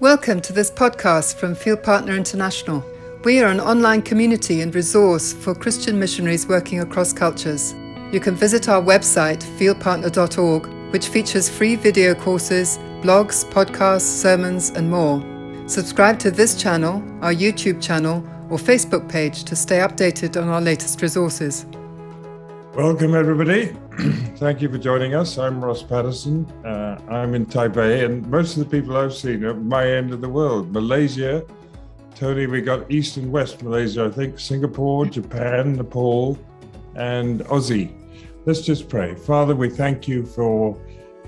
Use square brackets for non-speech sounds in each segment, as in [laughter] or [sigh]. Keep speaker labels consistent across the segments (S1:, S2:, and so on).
S1: Welcome to this podcast from Field Partner International. We are an online community and resource for Christian missionaries working across cultures. You can visit our website, fieldpartner.org, which features free video courses, blogs, podcasts, sermons, and more. Subscribe to this channel, our YouTube channel, or Facebook page to stay updated on our latest resources.
S2: Welcome, everybody. Thank you for joining us. I'm Ross Patterson. Uh, I'm in Taipei, and most of the people I've seen are my end of the world Malaysia. Tony, we got East and West Malaysia, I think, Singapore, Japan, Nepal, and Aussie. Let's just pray. Father, we thank you for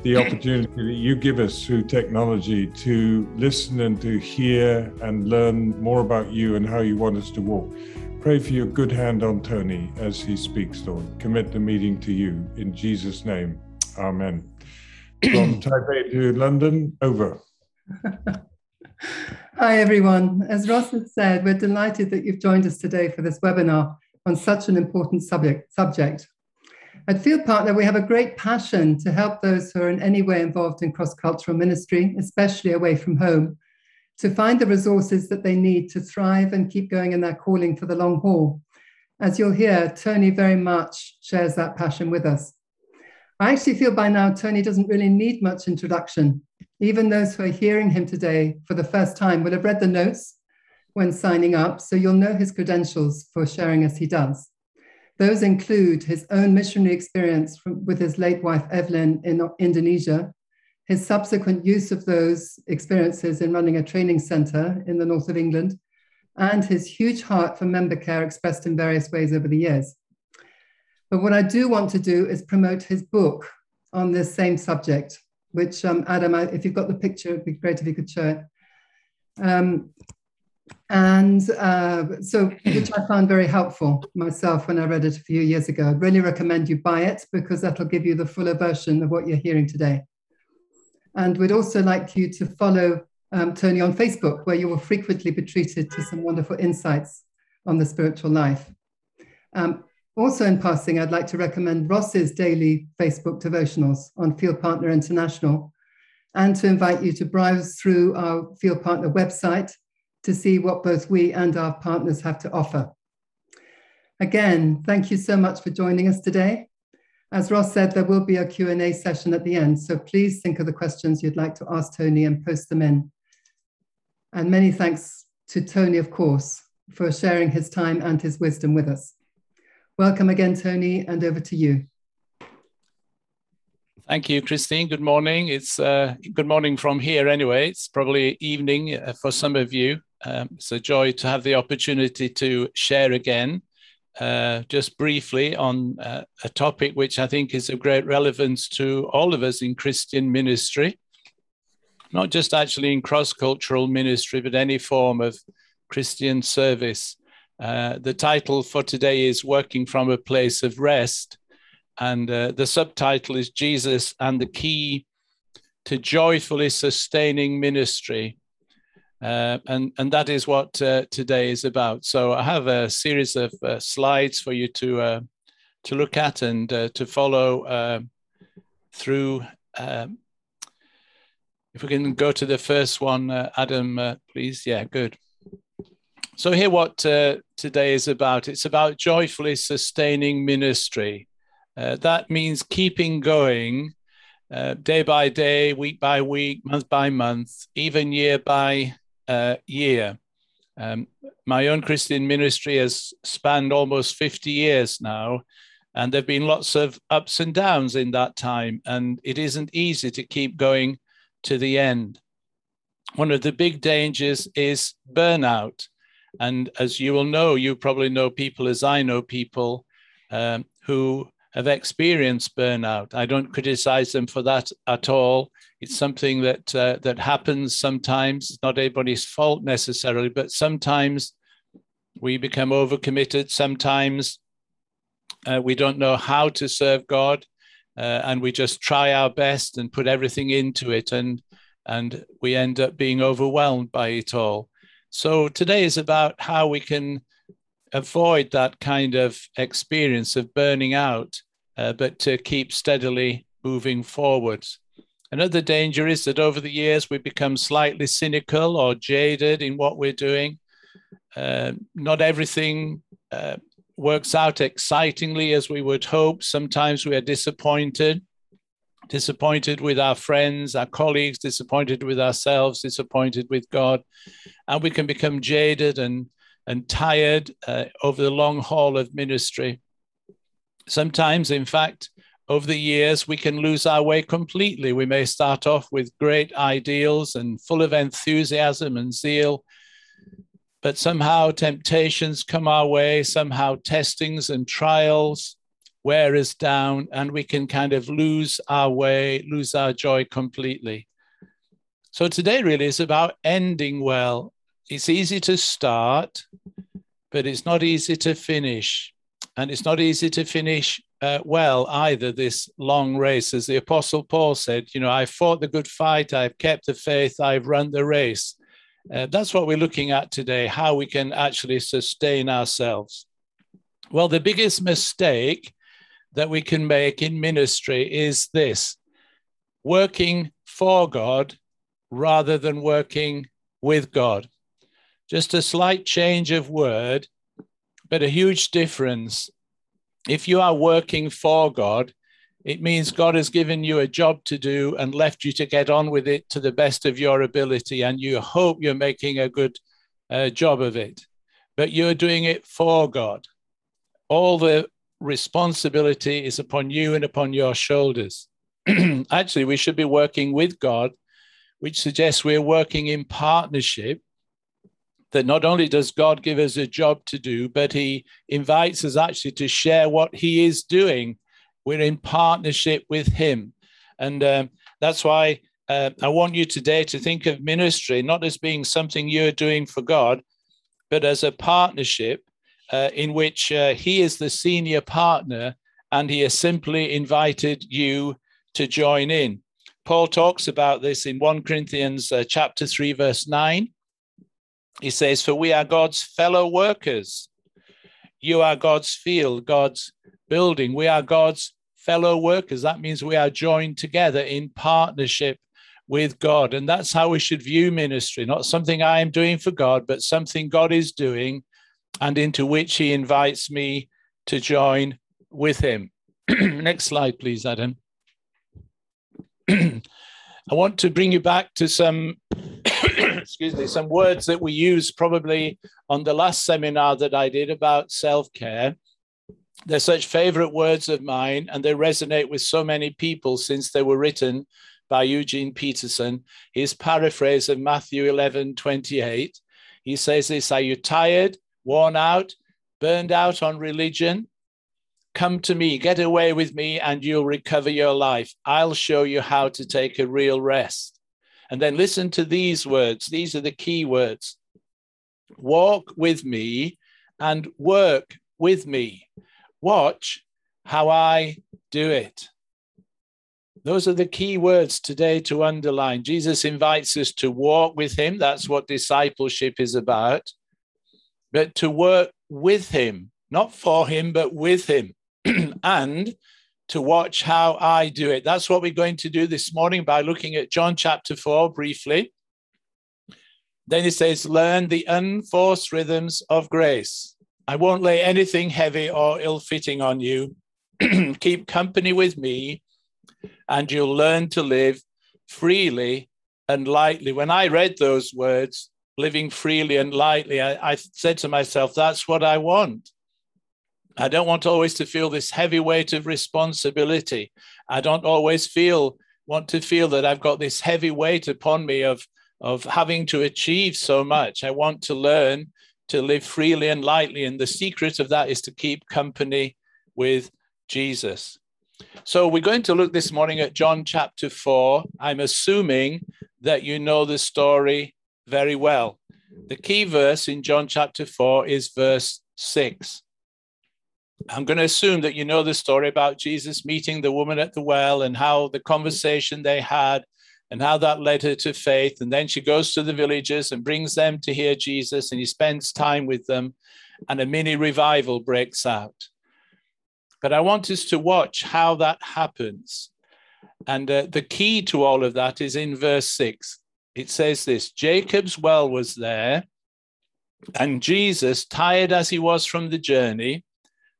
S2: the opportunity that you give us through technology to listen and to hear and learn more about you and how you want us to walk. Pray for your good hand on Tony as he speaks, Lord. Commit the meeting to you in Jesus' name. Amen. [clears throat] From Taipei to London, over. [laughs]
S1: Hi, everyone. As Ross has said, we're delighted that you've joined us today for this webinar on such an important subject. subject. At Field Partner, we have a great passion to help those who are in any way involved in cross cultural ministry, especially away from home, to find the resources that they need to thrive and keep going in their calling for the long haul. As you'll hear, Tony very much shares that passion with us. I actually feel by now Tony doesn't really need much introduction. Even those who are hearing him today for the first time will have read the notes when signing up, so you'll know his credentials for sharing as he does. Those include his own missionary experience from, with his late wife Evelyn in Indonesia, his subsequent use of those experiences in running a training center in the north of England, and his huge heart for member care expressed in various ways over the years. But what I do want to do is promote his book on this same subject, which, um, Adam, if you've got the picture, it'd be great if you could show it. Um, and uh, so, which I found very helpful myself when I read it a few years ago. I'd really recommend you buy it because that'll give you the fuller version of what you're hearing today. And we'd also like you to follow um, Tony on Facebook, where you will frequently be treated to some wonderful insights on the spiritual life. Um, also, in passing, I'd like to recommend Ross's daily Facebook devotionals on Field Partner International and to invite you to browse through our Field Partner website to see what both we and our partners have to offer. Again, thank you so much for joining us today. As Ross said, there will be a Q&A session at the end, so please think of the questions you'd like to ask Tony and post them in. And many thanks to Tony, of course, for sharing his time and his wisdom with us. Welcome again, Tony, and over to you.
S3: Thank you, Christine. Good morning. It's uh, good morning from here anyway. It's probably evening uh, for some of you. Um, it's a joy to have the opportunity to share again uh, just briefly on uh, a topic which I think is of great relevance to all of us in Christian ministry, not just actually in cross cultural ministry, but any form of Christian service. Uh, the title for today is Working from a Place of Rest, and uh, the subtitle is Jesus and the Key to Joyfully Sustaining Ministry. Uh, and, and that is what uh, today is about. So I have a series of uh, slides for you to, uh, to look at and uh, to follow through. Um, if we can go to the first one, Adam, please. Yeah, good. So here what today is about. It's about joyfully sustaining ministry. that means keeping going day by day, week by week, month by month, even year by uh, year. Um, my own Christian ministry has spanned almost 50 years now, and there have been lots of ups and downs in that time, and it isn't easy to keep going to the end. One of the big dangers is burnout. And as you will know, you probably know people as I know people um, who have experienced burnout. I don't criticize them for that at all. It's something that uh, that happens sometimes. It's not everybody's fault necessarily, but sometimes we become overcommitted. Sometimes uh, we don't know how to serve God, uh, and we just try our best and put everything into it, and and we end up being overwhelmed by it all. So today is about how we can avoid that kind of experience of burning out, uh, but to keep steadily moving forwards. Another danger is that over the years we become slightly cynical or jaded in what we're doing. Uh, not everything uh, works out excitingly as we would hope. Sometimes we are disappointed, disappointed with our friends, our colleagues, disappointed with ourselves, disappointed with God. And we can become jaded and, and tired uh, over the long haul of ministry. Sometimes, in fact, over the years, we can lose our way completely. We may start off with great ideals and full of enthusiasm and zeal, but somehow temptations come our way, somehow testings and trials wear us down, and we can kind of lose our way, lose our joy completely. So today really is about ending well. It's easy to start, but it's not easy to finish. And it's not easy to finish uh, well either, this long race. As the Apostle Paul said, you know, I fought the good fight, I've kept the faith, I've run the race. Uh, that's what we're looking at today, how we can actually sustain ourselves. Well, the biggest mistake that we can make in ministry is this working for God rather than working with God. Just a slight change of word but a huge difference. If you are working for God, it means God has given you a job to do and left you to get on with it to the best of your ability, and you hope you're making a good uh, job of it. But you're doing it for God. All the responsibility is upon you and upon your shoulders. [clears throat] Actually, we should be working with God, which suggests we're working in partnership that not only does God give us a job to do, but He invites us actually to share what He is doing. We're in partnership with Him. And um, that's why uh, I want you today to think of ministry not as being something you're doing for God, but as a partnership uh, in which uh, He is the senior partner and He has simply invited you to join in. Paul talks about this in 1 Corinthians uh, chapter 3, verse 9 he says, For we are God's fellow workers. You are God's field, God's building. We are God's fellow workers. That means we are joined together in partnership with God. And that's how we should view ministry, not something I am doing for God, but something God is doing and into which He invites me to join with Him. [clears throat] Next slide, please, Adam. [clears throat] I want to bring you back to some excuse me, some words that we used probably on the last seminar that I did about self care. They're such favorite words of mine, and they resonate with so many people since they were written by Eugene Peterson. His paraphrase of Matthew 11 28. He says this Are you tired, worn out, burned out on religion? Come to me, get away with me, and you'll recover your life. I'll show you how to take a real rest. And then listen to these words. These are the key words walk with me and work with me. Watch how I do it. Those are the key words today to underline. Jesus invites us to walk with him. That's what discipleship is about. But to work with him, not for him, but with him. [clears throat] and to watch how I do it. That's what we're going to do this morning by looking at John chapter 4 briefly. Then it says, Learn the unforced rhythms of grace. I won't lay anything heavy or ill fitting on you. [clears throat] Keep company with me, and you'll learn to live freely and lightly. When I read those words, living freely and lightly, I, I said to myself, That's what I want. I don't want always to feel this heavy weight of responsibility. I don't always feel want to feel that I've got this heavy weight upon me of of having to achieve so much. I want to learn to live freely and lightly and the secret of that is to keep company with Jesus. So we're going to look this morning at John chapter 4. I'm assuming that you know the story very well. The key verse in John chapter 4 is verse 6. I'm going to assume that you know the story about Jesus meeting the woman at the well and how the conversation they had and how that led her to faith. And then she goes to the villagers and brings them to hear Jesus, and he spends time with them, and a mini revival breaks out. But I want us to watch how that happens. And uh, the key to all of that is in verse six. It says this Jacob's well was there, and Jesus, tired as he was from the journey,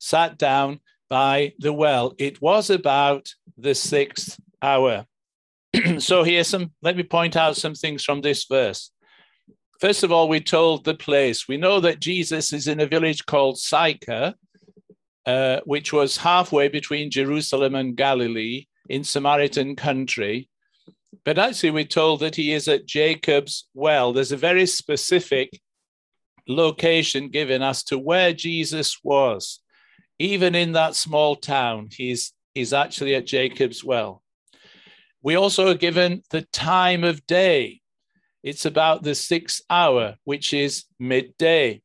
S3: sat down by the well. It was about the sixth hour. [clears throat] so here's some, let me point out some things from this verse. First of all, we told the place. We know that Jesus is in a village called Sychar, uh, which was halfway between Jerusalem and Galilee in Samaritan country. But actually, we're told that he is at Jacob's well. There's a very specific location given as to where Jesus was. Even in that small town, he's, he's actually at Jacob's well. We also are given the time of day. It's about the sixth hour, which is midday.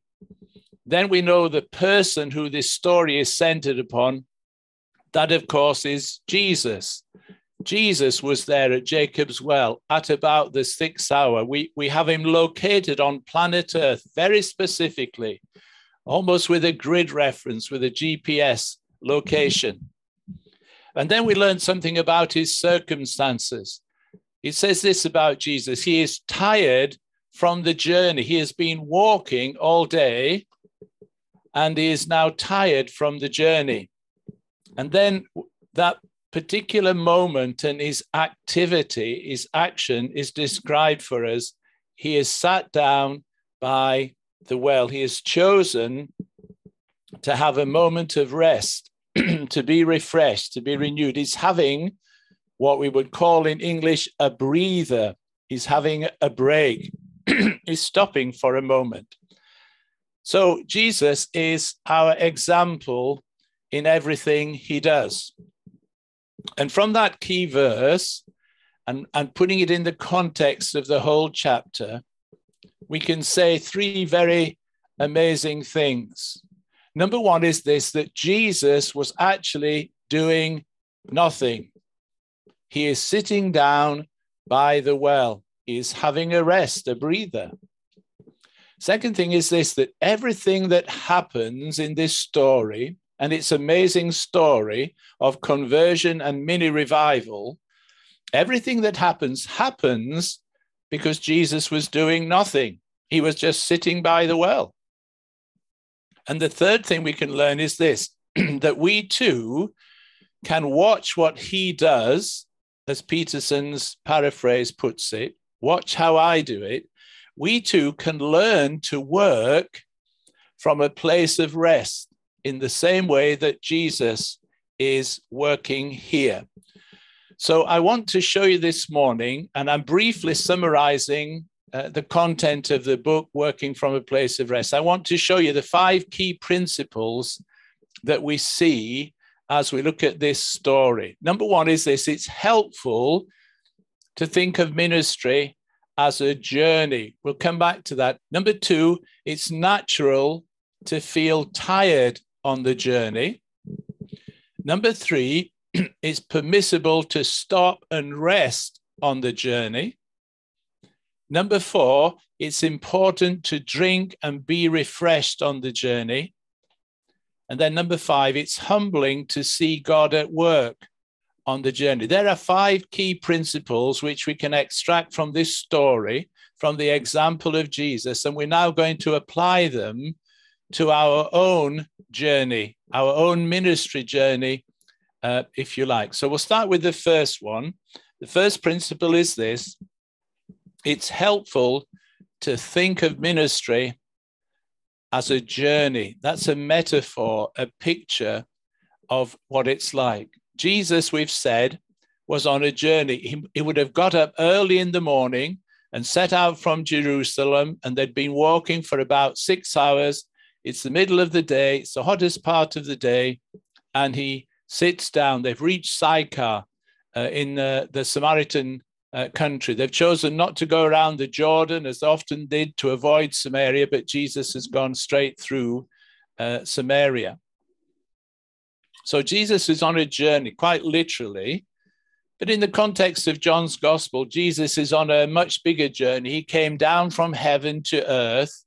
S3: Then we know the person who this story is centered upon. That, of course, is Jesus. Jesus was there at Jacob's well at about the sixth hour. We, we have him located on planet Earth very specifically, almost with a grid reference, with a GPS location. And then we learn something about his circumstances. He says this about Jesus He is tired from the journey. He has been walking all day and he is now tired from the journey. And then that particular moment and his activity, his action is described for us. He is sat down by the well. He has chosen to have a moment of rest, [clears throat] to be refreshed, to be renewed. He's having what we would call in English a breather. He's having a break. [clears throat] He's stopping for a moment. So Jesus is our example in everything he does. And from that key verse, and, and putting it in the context of the whole chapter, we can say three very amazing things. Number one is this that Jesus was actually doing nothing. He is sitting down by the well, he is having a rest, a breather. Second thing is this that everything that happens in this story and its amazing story of conversion and mini revival, everything that happens happens because Jesus was doing nothing. He was just sitting by the well. And the third thing we can learn is this [clears throat] that we too can watch what he does, as Peterson's paraphrase puts it watch how I do it. We too can learn to work from a place of rest in the same way that Jesus is working here. So I want to show you this morning, and I'm briefly summarizing uh, the content of the book, Working from a Place of Rest. I want to show you the five key principles that we see as we look at this story. Number one is this it's helpful to think of ministry as a journey. We'll come back to that. Number two, it's natural to feel tired on the journey. Number three, [clears throat] it's permissible to stop and rest on the journey. Number four, it's important to drink and be refreshed on the journey. And then number five, it's humbling to see God at work on the journey. There are five key principles which we can extract from this story, from the example of Jesus, and we're now going to apply them to our own journey, our own ministry journey, uh, if you like. So we'll start with the first one. The first principle is this it's helpful to think of ministry as a journey. That's a metaphor, a picture of what it's like. Jesus, we've said, was on a journey. He, he would have got up early in the morning and set out from Jerusalem, and they'd been walking for about six hours it's the middle of the day, it's the hottest part of the day, and he sits down. They've reached Sychar uh, in uh, the Samaritan uh, country. They've chosen not to go around the Jordan as they often did to avoid Samaria, but Jesus has gone straight through uh, Samaria. So Jesus is on a journey, quite literally. But in the context of John's gospel, Jesus is on a much bigger journey. He came down from heaven to earth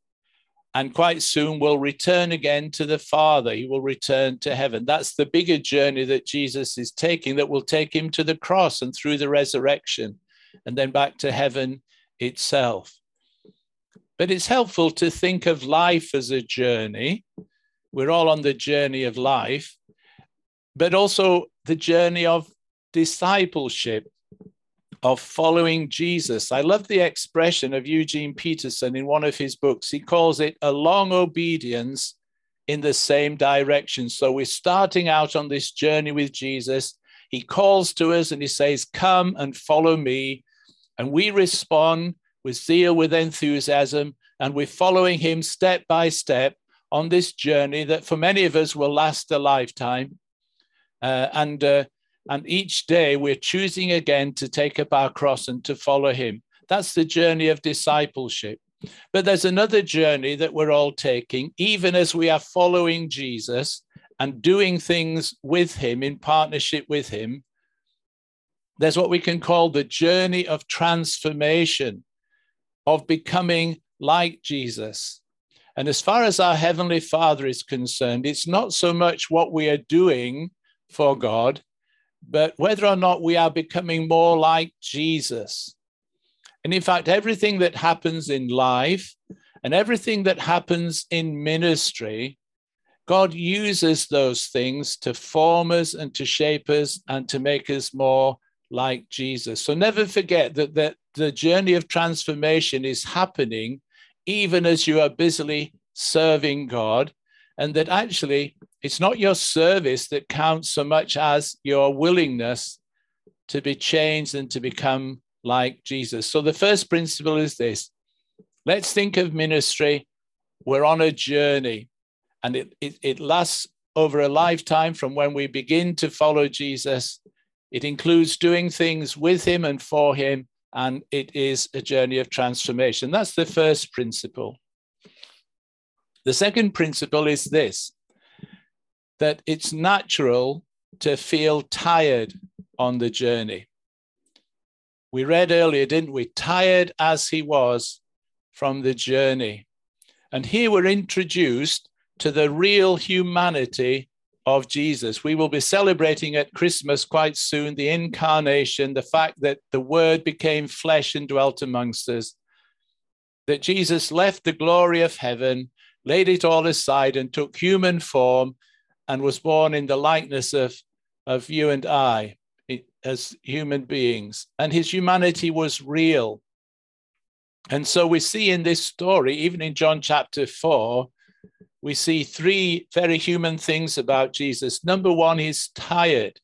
S3: and quite soon will return again to the Father. He will return to heaven. That's the bigger journey that Jesus is taking that will take him to the cross and through the resurrection and then back to heaven itself. But it's helpful to think of life as a journey. We're all on the journey of life, but also the journey of discipleship of following Jesus. I love the expression of Eugene Peterson in one of his books. He calls it a long obedience in the same direction. So we're starting out on this journey with Jesus. He calls to us and he says, Come and follow me. And we respond with zeal, with enthusiasm, and we're following him step by step on this journey that for many of us will last a lifetime. Uh, and uh, and each day we're choosing again to take up our cross and to follow him. That's the journey of discipleship. But there's another journey that we're all taking, even as we are following Jesus and doing things with him in partnership with him. There's what we can call the journey of transformation, of becoming like Jesus. And as far as our Heavenly Father is concerned, it's not so much what we are doing for God, but whether or not we are becoming more like Jesus. And in fact, everything that happens in life and everything that happens in ministry, God uses those things to form us and to shape us and to make us more like Jesus. So never forget that, that the journey of transformation is happening even as you are busily serving God, and that actually it's not your service that counts so much as your willingness to be changed and to become like Jesus. So the first principle is this let's think of ministry. We're on a journey, and it, it, it lasts over a lifetime from when we begin to follow Jesus. It includes doing things with him and for him, and it is a journey of transformation. That's the first principle. The second principle is this that it's natural to feel tired on the journey. We read earlier, didn't we? Tired as he was from the journey. And here we're introduced to the real humanity of Jesus. We will be celebrating at Christmas quite soon the incarnation, the fact that the Word became flesh and dwelt amongst us, that Jesus left the glory of heaven, laid it all aside, and took human form and was born in the likeness of, of you and I as human beings. And his humanity was real. And so we see in this story, even in John chapter 4, we see three very human things about Jesus. Number one, he's tired.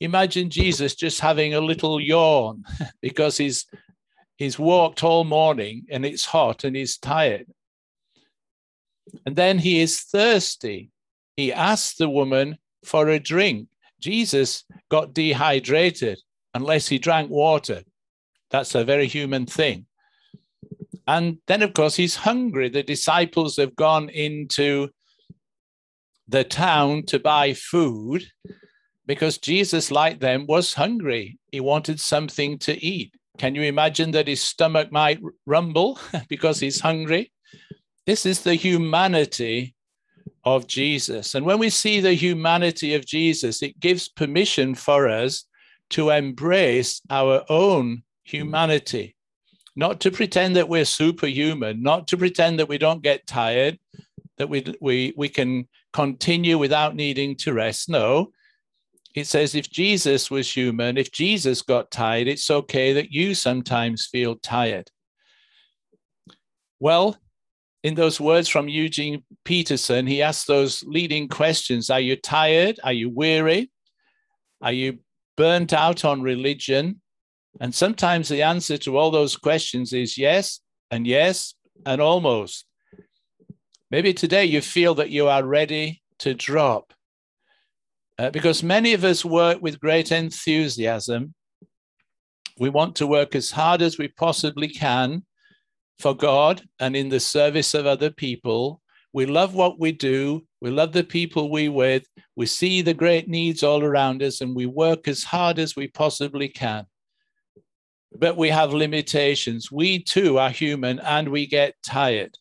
S3: Imagine Jesus just having a little yawn [laughs] because he's he's walked all morning and it's hot and he's tired. And then he is thirsty he asked the woman for a drink. Jesus got dehydrated unless he drank water. That's a very human thing. And then, of course, he's hungry. The disciples have gone into the town to buy food because Jesus, like them, was hungry. He wanted something to eat. Can you imagine that his stomach might rumble [laughs] because he's hungry? This is the humanity of Jesus. And when we see the humanity of Jesus, it gives permission for us to embrace our own humanity, not to pretend that we're superhuman, not to pretend that we don't get tired, that we, we, we can continue without needing to rest. No, it says if Jesus was human, if Jesus got tired, it's okay that you sometimes feel tired. Well, in those words from Eugene Peterson, he asks those leading questions Are you tired? Are you weary? Are you burnt out on religion? And sometimes the answer to all those questions is yes, and yes, and almost. Maybe today you feel that you are ready to drop. Uh, because many of us work with great enthusiasm. We want to work as hard as we possibly can for God and in the service of other people. We love what we do. We love the people we with. We see the great needs all around us and we work as hard as we possibly can. But we have limitations. We too are human and we get tired.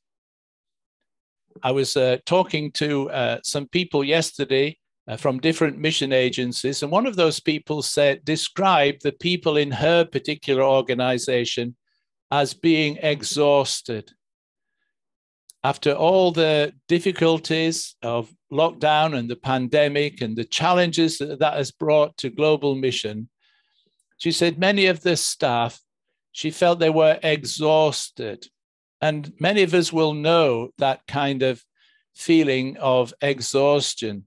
S3: I was uh, talking to uh, some people yesterday uh, from different mission agencies, and one of those people said, described the people in her particular organization as being exhausted. After all the difficulties of lockdown and the pandemic and the challenges that that has brought to global mission, she said many of the staff, she felt they were exhausted. And many of us will know that kind of feeling of exhaustion.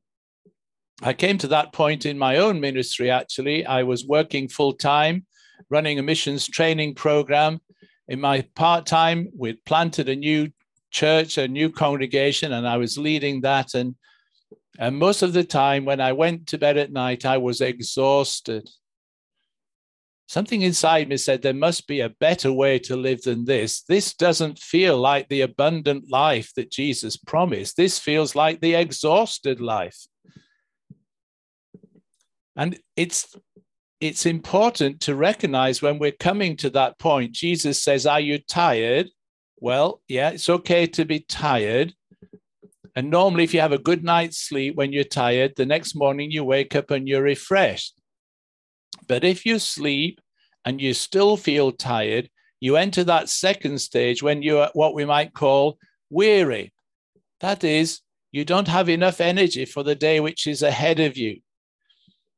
S3: I came to that point in my own ministry, actually. I was working full time, running a missions training program. In my part time, we'd planted a new church, a new congregation, and I was leading that. And, and most of the time, when I went to bed at night, I was exhausted. Something inside me said there must be a better way to live than this. This doesn't feel like the abundant life that Jesus promised. This feels like the exhausted life. And it's it's important to recognize when we're coming to that point. Jesus says, Are you tired? Well, yeah, it's okay to be tired. And normally, if you have a good night's sleep when you're tired, the next morning you wake up and you're refreshed. But if you sleep and you still feel tired, you enter that second stage when you're what we might call weary. That is, you don't have enough energy for the day which is ahead of you.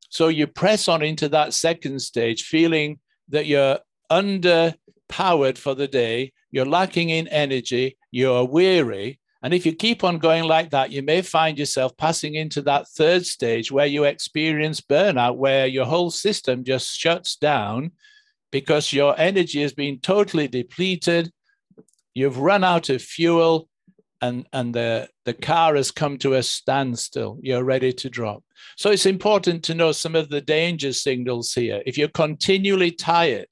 S3: So you press on into that second stage, feeling that you're underpowered for the day, you're lacking in energy, you're weary. And if you keep on going like that, you may find yourself passing into that third stage where you experience burnout, where your whole system just shuts down because your energy has been totally depleted. You've run out of fuel and, and the, the car has come to a standstill. You're ready to drop. So it's important to know some of the danger signals here. If you're continually tired,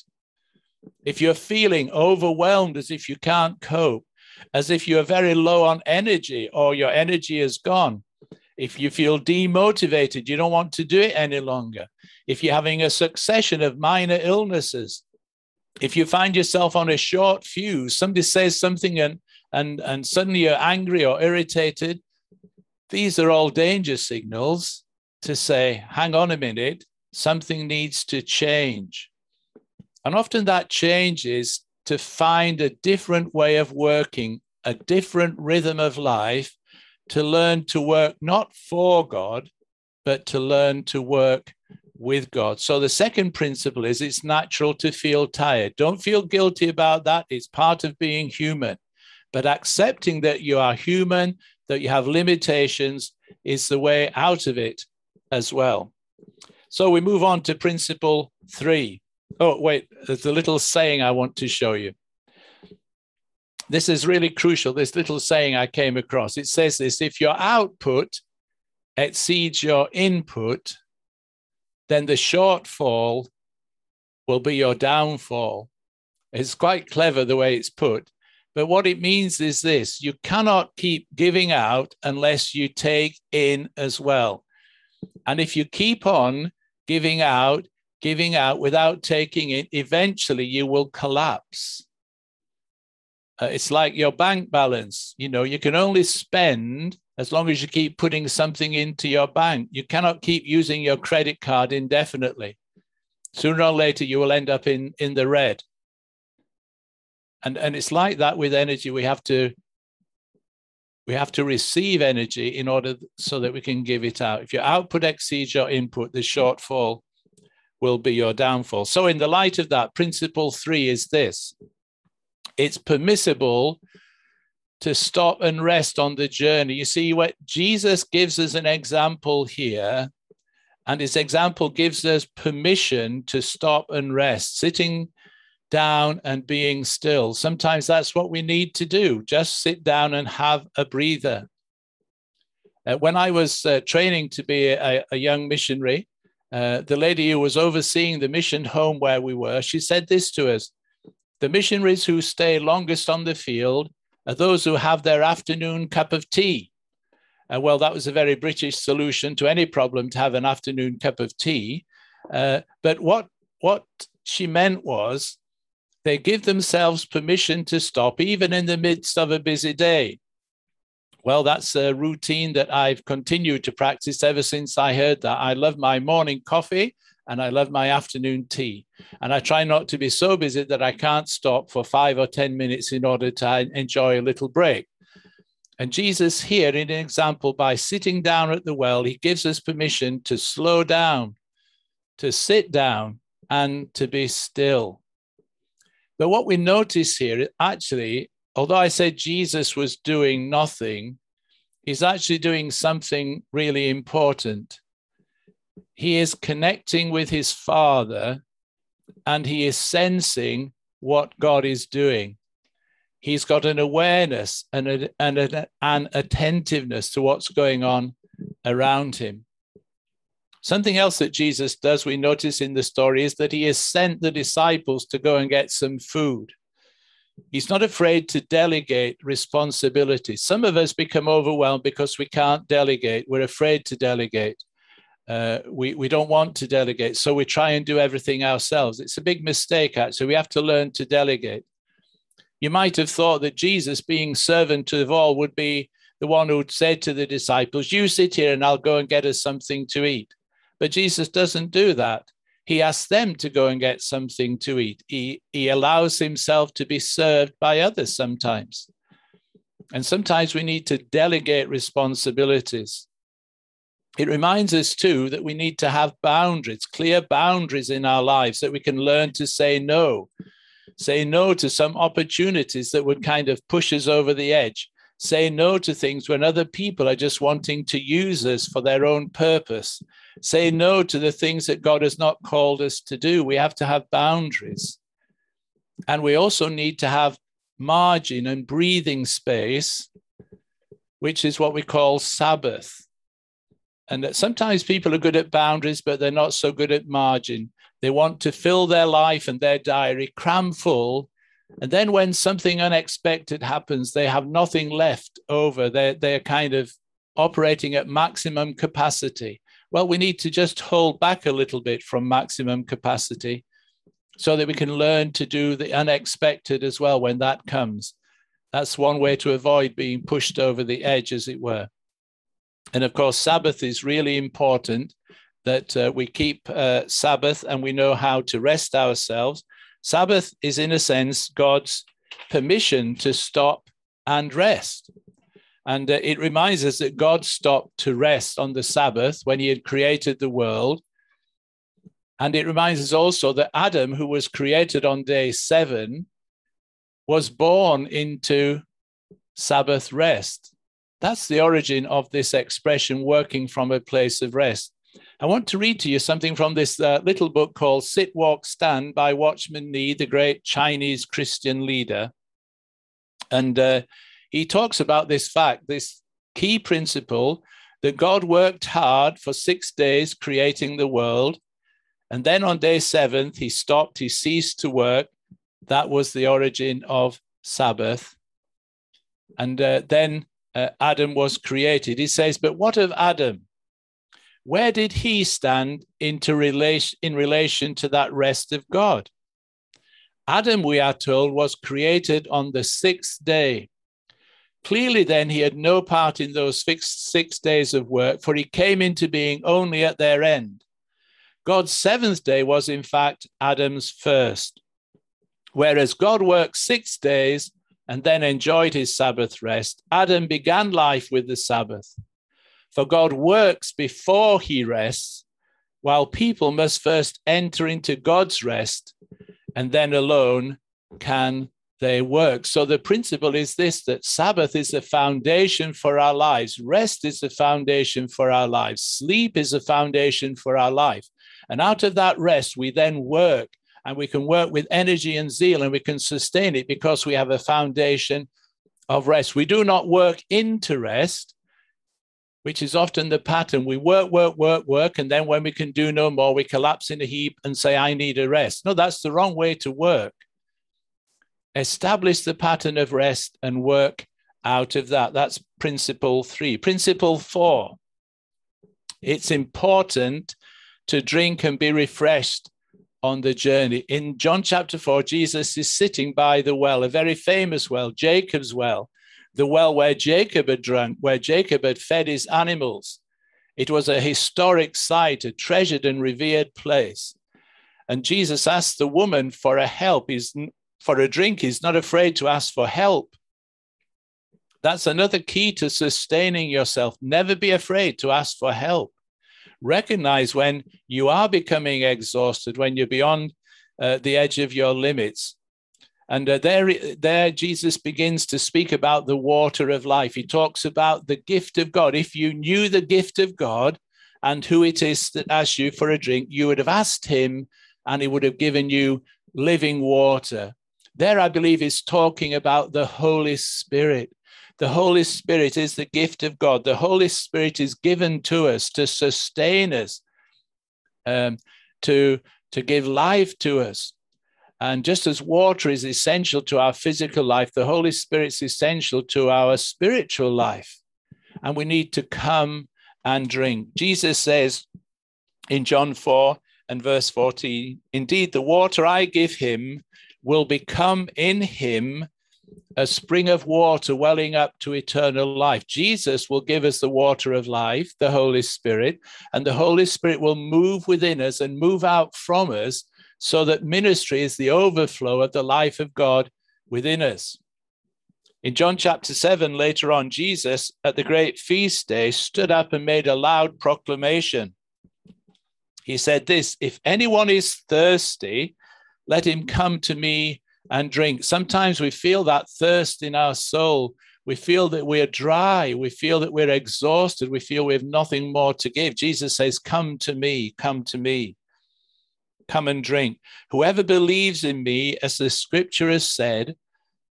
S3: if you're feeling overwhelmed as if you can't cope, as if you're very low on energy or your energy is gone, if you feel demotivated, you don't want to do it any longer, if you're having a succession of minor illnesses, if you find yourself on a short fuse, somebody says something and and, and suddenly you're angry or irritated, these are all danger signals to say, hang on a minute, something needs to change. And often that change is to find a different way of working, a different rhythm of life, to learn to work not for God, but to learn to work with God. So the second principle is it's natural to feel tired. Don't feel guilty about that. It's part of being human. But accepting that you are human, that you have limitations, is the way out of it as well. So we move on to principle three. Oh, wait, there's a little saying I want to show you. This is really crucial. This little saying I came across. It says this if your output exceeds your input, then the shortfall will be your downfall. It's quite clever the way it's put. But what it means is this you cannot keep giving out unless you take in as well. And if you keep on giving out, giving out without taking in, eventually you will collapse. Uh, it's like your bank balance. You know, you can only spend as long as you keep putting something into your bank. You cannot keep using your credit card indefinitely. Sooner or later, you will end up in, in the red and and it's like that with energy. We have to we have to receive energy in order so that we can give it out. If your output exceeds your input the shortfall will be your downfall. So in the light of that principle 3 is this. It's permissible to stop and rest on the journey. You see what jesus gives us an example here and his example gives us permission to stop and rest. Sitting down and being still. Sometimes that's what we need to do just sit down and have a breather. Uh, when I was uh, training to be a, a young missionary, uh, the lady who was overseeing the mission home where we were, she said this to us The missionaries who stay longest on the field are those who have their afternoon cup of tea. Uh, well, that was a very British solution to any problem to have an afternoon cup of tea. Uh, but what, what she meant was they give themselves permission to stop even in the midst of a busy day. Well, that's a routine that I've continued to practice ever since I heard that. I love my morning coffee and I love my afternoon tea. And I try not to be so busy that I can't stop for five or 10 minutes in order to enjoy a little break. And Jesus, here in an example, by sitting down at the well, he gives us permission to slow down, to sit down, and to be still. But what we notice here, actually, although I said Jesus was doing nothing, he's actually doing something really important. He is connecting with his Father and he is sensing what God is doing. He's got an awareness and, and an attentiveness to what's going on around him. Something else that Jesus does, we notice in the story, is that he has sent the disciples to go and get some food. He's not afraid to delegate responsibility. Some of us become overwhelmed because we can't delegate. We're afraid to delegate. Uh, we, we don't want to delegate. So we try and do everything ourselves. It's a big mistake, actually. We have to learn to delegate. You might have thought that Jesus, being servant of all, would be the one who said to the disciples, You sit here and I'll go and get us something to eat. But Jesus doesn't do that. He asks them to go and get something to eat. He, he allows himself to be served by others sometimes. And sometimes we need to delegate responsibilities. It reminds us too that we need to have boundaries, clear boundaries in our lives, that we can learn to say no. Say no to some opportunities that would kind of push us over the edge. Say no to things when other people are just wanting to use us for their own purpose say no to the things that God has not called us to do. We have to have boundaries. And we also need to have margin and breathing space, which is what we call Sabbath. And that sometimes people are good at boundaries, but they're not so good at margin. They want to fill their life and their diary cram full. And then when something unexpected happens, they have nothing left over. They're, they're kind of operating at maximum capacity. Well, we need to just hold back a little bit from maximum capacity so that we can learn to do the unexpected as well when that comes. That's one way to avoid being pushed over the edge, as it were. And of course, Sabbath is really important that uh, we keep uh, Sabbath and we know how to rest ourselves. Sabbath is, in a sense, God's permission to stop and rest. And uh, it reminds us that God stopped to rest on the Sabbath when he had created the world. And it reminds us also that Adam, who was created on day seven, was born into Sabbath rest. That's the origin of this expression, working from a place of rest. I want to read to you something from this uh, little book called Sit, Walk, Stand by Watchman Nee, the great Chinese Christian leader. And uh, he talks about this fact, this key principle that God worked hard for six days creating the world. And then on day seventh, he stopped, he ceased to work. That was the origin of Sabbath. And uh, then uh, Adam was created. He says, But what of Adam? Where did he stand into relation, in relation to that rest of God? Adam, we are told, was created on the sixth day. Clearly, then, he had no part in those fixed six days of work, for he came into being only at their end. God's seventh day was, in fact, Adam's first. Whereas God worked six days and then enjoyed his Sabbath rest, Adam began life with the Sabbath. For God works before he rests, while people must first enter into God's rest, and then alone can they work. So the principle is this that Sabbath is the foundation for our lives, rest is the foundation for our lives, sleep is the foundation for our life. And out of that rest, we then work and we can work with energy and zeal and we can sustain it because we have a foundation of rest. We do not work into rest, which is often the pattern. We work, work, work, work, and then when we can do no more, we collapse in a heap and say, I need a rest. No, that's the wrong way to work establish the pattern of rest and work out of that. That's principle three. Principle four it's important to drink and be refreshed on the journey. In John chapter 4, Jesus is sitting by the well, a very famous well, Jacob's well, the well where Jacob had drunk, where Jacob had fed his animals. It was a historic site, a treasured and revered place. And Jesus asked the woman for a help. He's for a drink. He's not afraid to ask for help. That's another key to sustaining yourself. Never be afraid to ask for help. Recognize when you are becoming exhausted, when you're beyond uh, the edge of your limits. And uh, there, there, Jesus begins to speak about the water of life. He talks about the gift of God. If you knew the gift of God and who it is that asks you for a drink, you would have asked him and he would have given you living water. There, I believe, is talking about the Holy Spirit. The Holy Spirit is the gift of God. The Holy Spirit is given to us to sustain us, um, to, to give life to us. And just as water is essential to our physical life, the Holy Spirit is essential to our spiritual life. And we need to come and drink. Jesus says in John 4 and verse 14, Indeed, the water I give him will become in him a spring of water welling up to eternal life. Jesus will give us the water of life, the Holy Spirit, and the Holy Spirit will move within us and move out from us so that ministry is the overflow of the life of God within us. In John chapter 7, later on, Jesus at the great feast day stood up and made a loud proclamation. He said, This if anyone is thirsty, let him come to me and drink. Sometimes we feel that thirst in our soul. We feel that we're dry. We feel that we're exhausted. We feel we have nothing more to give. Jesus says, Come to me, come to me. Come and drink. Whoever believes in me, as the scripture has said,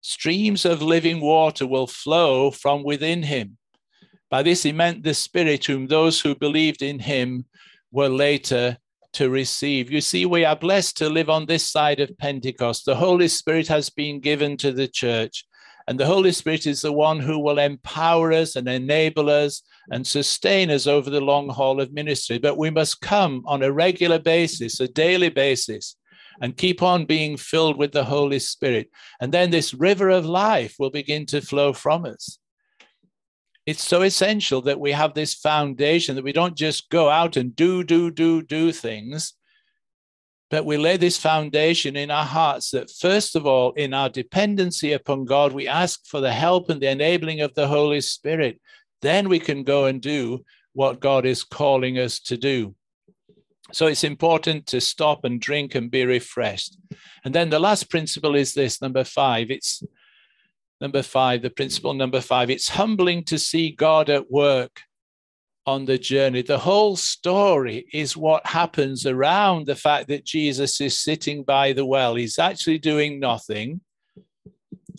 S3: streams of living water will flow from within him. By this he meant the Spirit, whom those who believed in him were later to receive. You see, we are blessed to live on this side of Pentecost. The Holy Spirit has been given to the church, and the Holy Spirit is the one who will empower us and enable us and sustain us over the long haul of ministry. But we must come on a regular basis, a daily basis, and keep on being filled with the Holy Spirit. And then this river of life will begin to flow from us it's so essential that we have this foundation that we don't just go out and do, do, do, do things, but we lay this foundation in our hearts that, first of all, in our dependency upon God, we ask for the help and the enabling of the Holy Spirit. Then we can go and do what God is calling us to do. So it's important to stop and drink and be refreshed. And then the last principle is this number five it's Number five, the principle number five, it's humbling to see God at work on the journey. The whole story is what happens around the fact that Jesus is sitting by the well. He's actually doing nothing.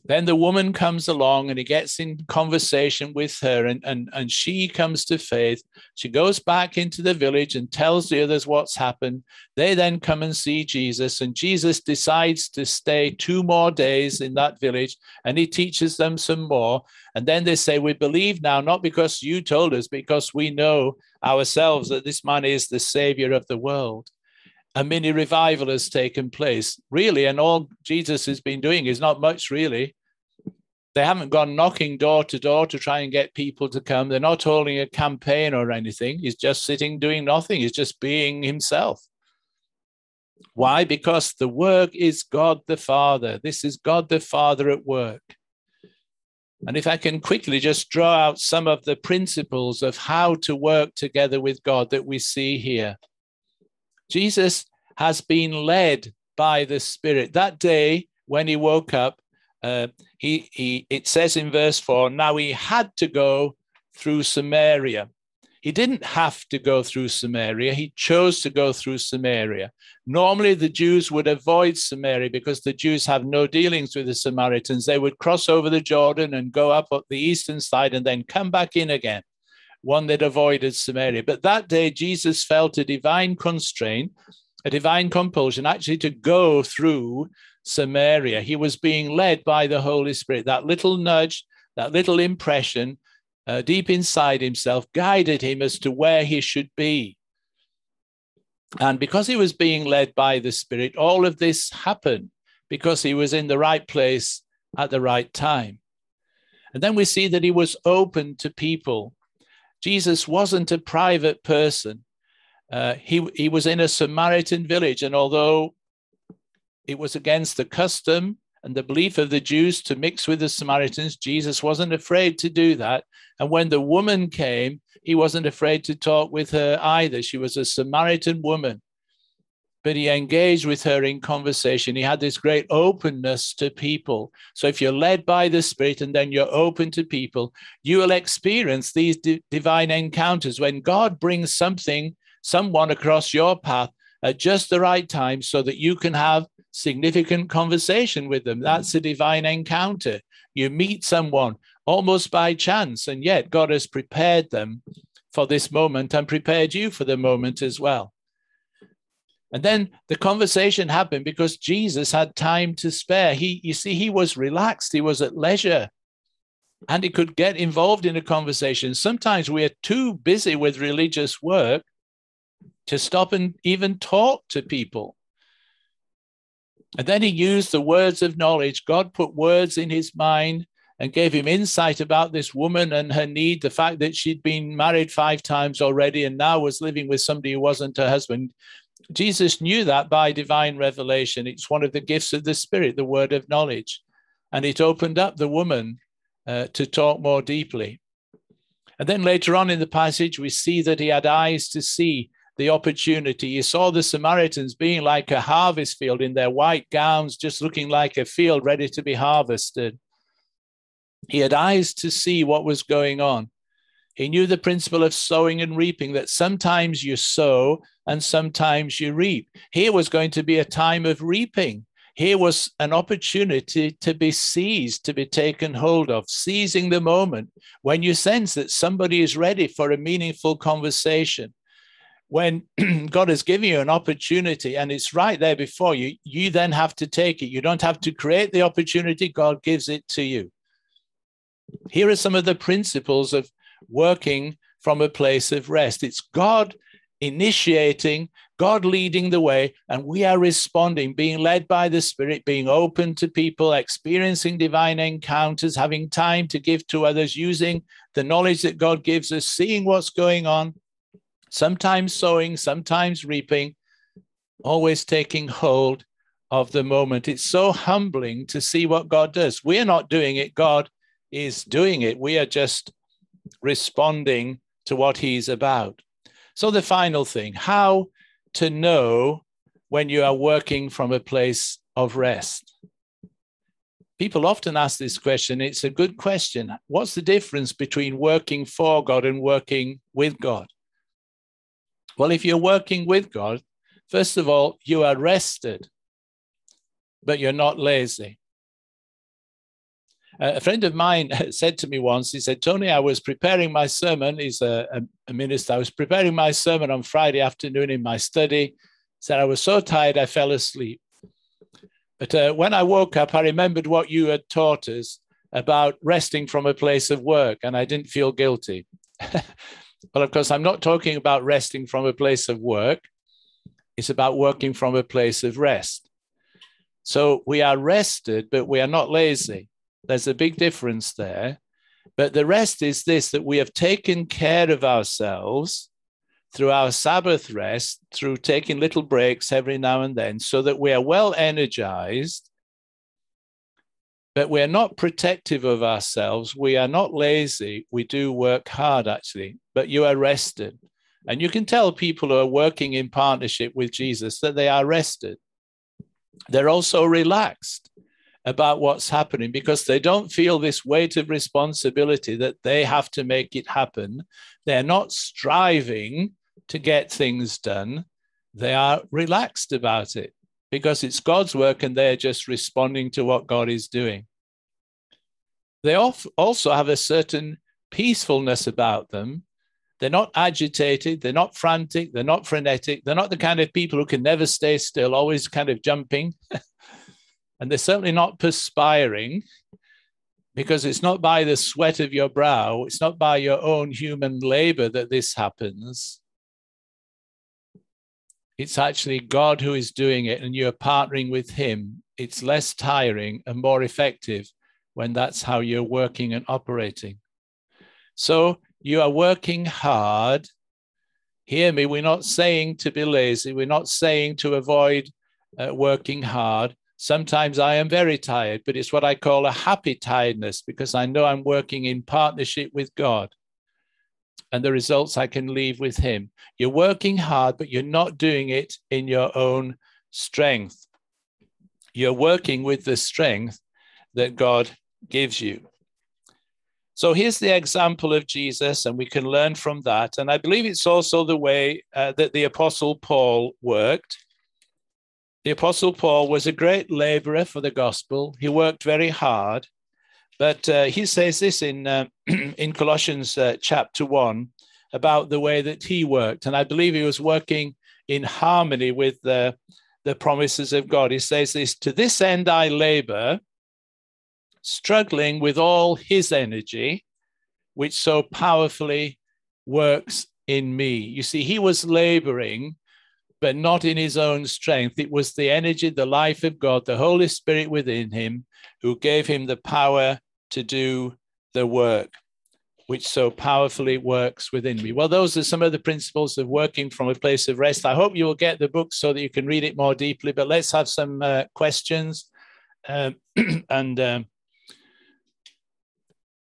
S3: Then the woman comes along and he gets in conversation with her, and, and, and she comes to faith. She goes back into the village and tells the others what's happened. They then come and see Jesus, and Jesus decides to stay two more days in that village and he teaches them some more. And then they say, We believe now, not because you told us, because we know ourselves that this man is the savior of the world a mini revival has taken place, really, and all Jesus has been doing is not much, really. They haven't gone knocking door to door to try and get people to come. They're not holding a campaign or anything. He's just sitting doing nothing. He's just being himself. Why? Because the work is God the Father. This is God the Father at work. And if I can quickly just draw out some of the principles of how to work together with God that we see here. Jesus has been led by the Spirit. That day when he woke up, uh, he, he, it says in verse 4 now he had to go through Samaria. He didn't have to go through Samaria, he chose to go through Samaria. Normally, the Jews would avoid Samaria because the Jews have no dealings with the Samaritans. They would cross over the Jordan and go up the eastern side and then come back in again one that avoided Samaria. But that day, Jesus felt a divine constraint, a divine compulsion, actually to go through Samaria. He was being led by the Holy Spirit. That little nudge, that little impression uh, deep inside himself guided him as to where he should be. And because he was being led by the Spirit, all of this happened because he was in the right place at the right time. And then we see that he was open to people. Jesus wasn't a private person. Uh, he, he was in a Samaritan village, and although it was against the custom and the belief of the Jews to mix with the Samaritans, Jesus wasn't afraid to do that. And when the woman came, he wasn't afraid to talk with her either. She was a Samaritan woman, but he engaged with her in conversation. He had this great openness to people. So if you're led by the Spirit and then you're open to people, you will experience these d- divine encounters when God brings something, someone across your path at just the right time so that you can have significant conversation with them. Mm-hmm. That's a divine encounter. You meet someone almost by chance, and yet God has prepared them for this moment and prepared you for the moment as well. And then the conversation happened because Jesus had time to spare. He, you see, he was relaxed, he was at leisure, and he could get involved in a conversation. Sometimes we are too busy with religious work to stop and even talk to people. And then he used the words of knowledge. God put words in his mind and gave him insight about this woman and her need, the fact that she'd been married five times already and now was living with somebody who wasn't her husband. Jesus knew that by divine revelation. It's one of the gifts of the Spirit, the word of knowledge. And it opened up the woman uh, to talk more deeply. And then later on in the passage, we see that he had eyes to see the opportunity. You saw the Samaritans being like a harvest field in their white gowns, just looking like a field ready to be harvested. He had eyes to see what was going on. He knew the principle of sowing and reaping, that sometimes you sow and sometimes you reap. Here was going to be a time of reaping. Here was an opportunity to be seized, to be taken hold of, seizing the moment when you sense that somebody is ready for a meaningful conversation when [clears throat] God has given you an opportunity and it's right there before you, you then have to take it. You don't have to create the opportunity, God gives it to you. Here are some of the principles of working from a place of rest. It's God initiating, God leading the way, and we are responding, being led by the Spirit, being open to people, experiencing divine encounters, having time to give to others, using the knowledge that God gives us, seeing what's going on sometimes sowing, sometimes reaping, always taking hold of the moment. It's so humbling to see what God does. We're not doing it, God is doing it. We are just responding to what He's about. So, the final thing how to know when you are working from a place of rest. People often ask this question. It's a good question. What's the difference between working for God and working with God? Well, if you're working with God, first of all, you are rested, but you're not lazy. a friend of mine [laughs] said to me once, he said, Tony, I was preparing my sermon. He's a, a, minister. I was preparing my sermon on Friday afternoon in my study. He said, I was so tired, I fell asleep. But uh, when I woke up, I remembered what you had taught us about resting from a place of work, and I didn't feel guilty. [laughs] Well, of course, I'm not talking about resting from a place of work. It's about working from a place of rest. So we are rested, but we are not lazy. There's a big difference there. But the rest is this that we have taken care of ourselves through our Sabbath rest, through taking little breaks every now and then, so that we are well energized but we're not protective of ourselves. We are not lazy. We do work hard, actually, but you are rested. And you can tell people who are working in partnership with Jesus that they are rested. They're also relaxed about what's happening because they don't feel this weight of responsibility that they have to make it happen. They're not striving to get things done. They are relaxed about it because it's God's work and they're just responding to what God is doing. They also have a certain peacefulness about them. They're not agitated, they're not frantic, they're not frenetic, they're not the kind of people who can never stay still, always kind of jumping. [laughs] and they're certainly not perspiring because it's not by the sweat of your brow, it's not by your own human labor that this happens. It's actually God who is doing it, and you're partnering with Him. It's less tiring and more effective when that's how you're working and operating. So you are working hard. Hear me, we're not saying to be lazy, we're not saying to avoid uh, working hard. Sometimes I am very tired, but it's what I call a happy tiredness because I know I'm working in partnership with God and the results I can leave with Him. You're working hard, but you're not doing it in your own strength. You're working with the strength that God gives you. So here's the example of Jesus, and we can learn from that. And I believe it's also the way uh, that the Apostle Paul worked. The Apostle Paul was a great laborer for the gospel. He worked very hard. But uh, he says this in, uh, [clears throat] in Colossians uh, chapter 1 about the way that he worked. And I believe he was working in harmony with the, the promises of God. He says this To this end I labor, struggling with all his energy, which so powerfully works in me. You see, he was laboring but not in his own strength. It was the energy, the life of God, the Holy Spirit within him, who gave him the power to do the work, which so powerfully works within me. Well, those are some of the principles of working from a place of rest. I hope you will get the book so that you can read it more deeply, but let's have some uh, questions. Um, [clears throat] and um,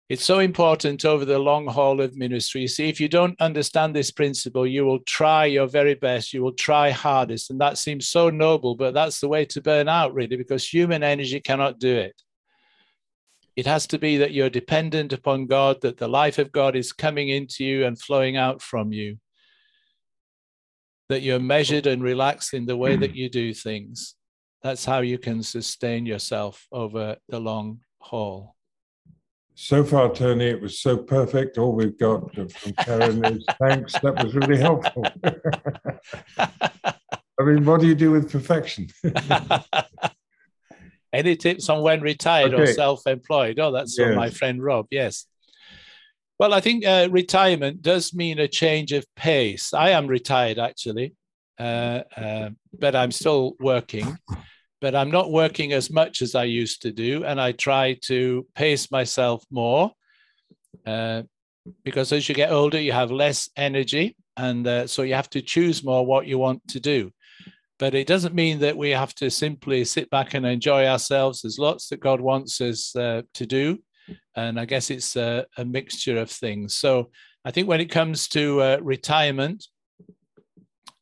S3: it's so important over the long haul of ministry. See, if you don't understand this principle, you will try your very best, you will try hardest. And that seems so noble, but that's the way to burn out, really, because human energy cannot do it. It has to be that you're dependent upon God, that the life of God is coming into you and flowing out from you, that you're measured and relaxed in the way that you do things. That's how you can sustain yourself over the long haul.
S2: So far, Tony, it was so perfect. All we've got [laughs] from Karen is thanks. That was really helpful. [laughs] I mean, what do you do with perfection? [laughs]
S3: Any tips on when retired okay. or self-employed? Oh, that's yes. from my friend Rob. Yes. Well, I think uh, retirement does mean a change of pace. I am retired actually, uh, uh, but I'm still working but I'm not working as much as I used to do. And I try to pace myself more uh, because as you get older, you have less energy. And uh, so you have to choose more what you want to do. But it doesn't mean that we have to simply sit back and enjoy ourselves. There's lots that God wants us uh, to do. And I guess it's a, a, mixture of things. So I think when it comes to uh, retirement,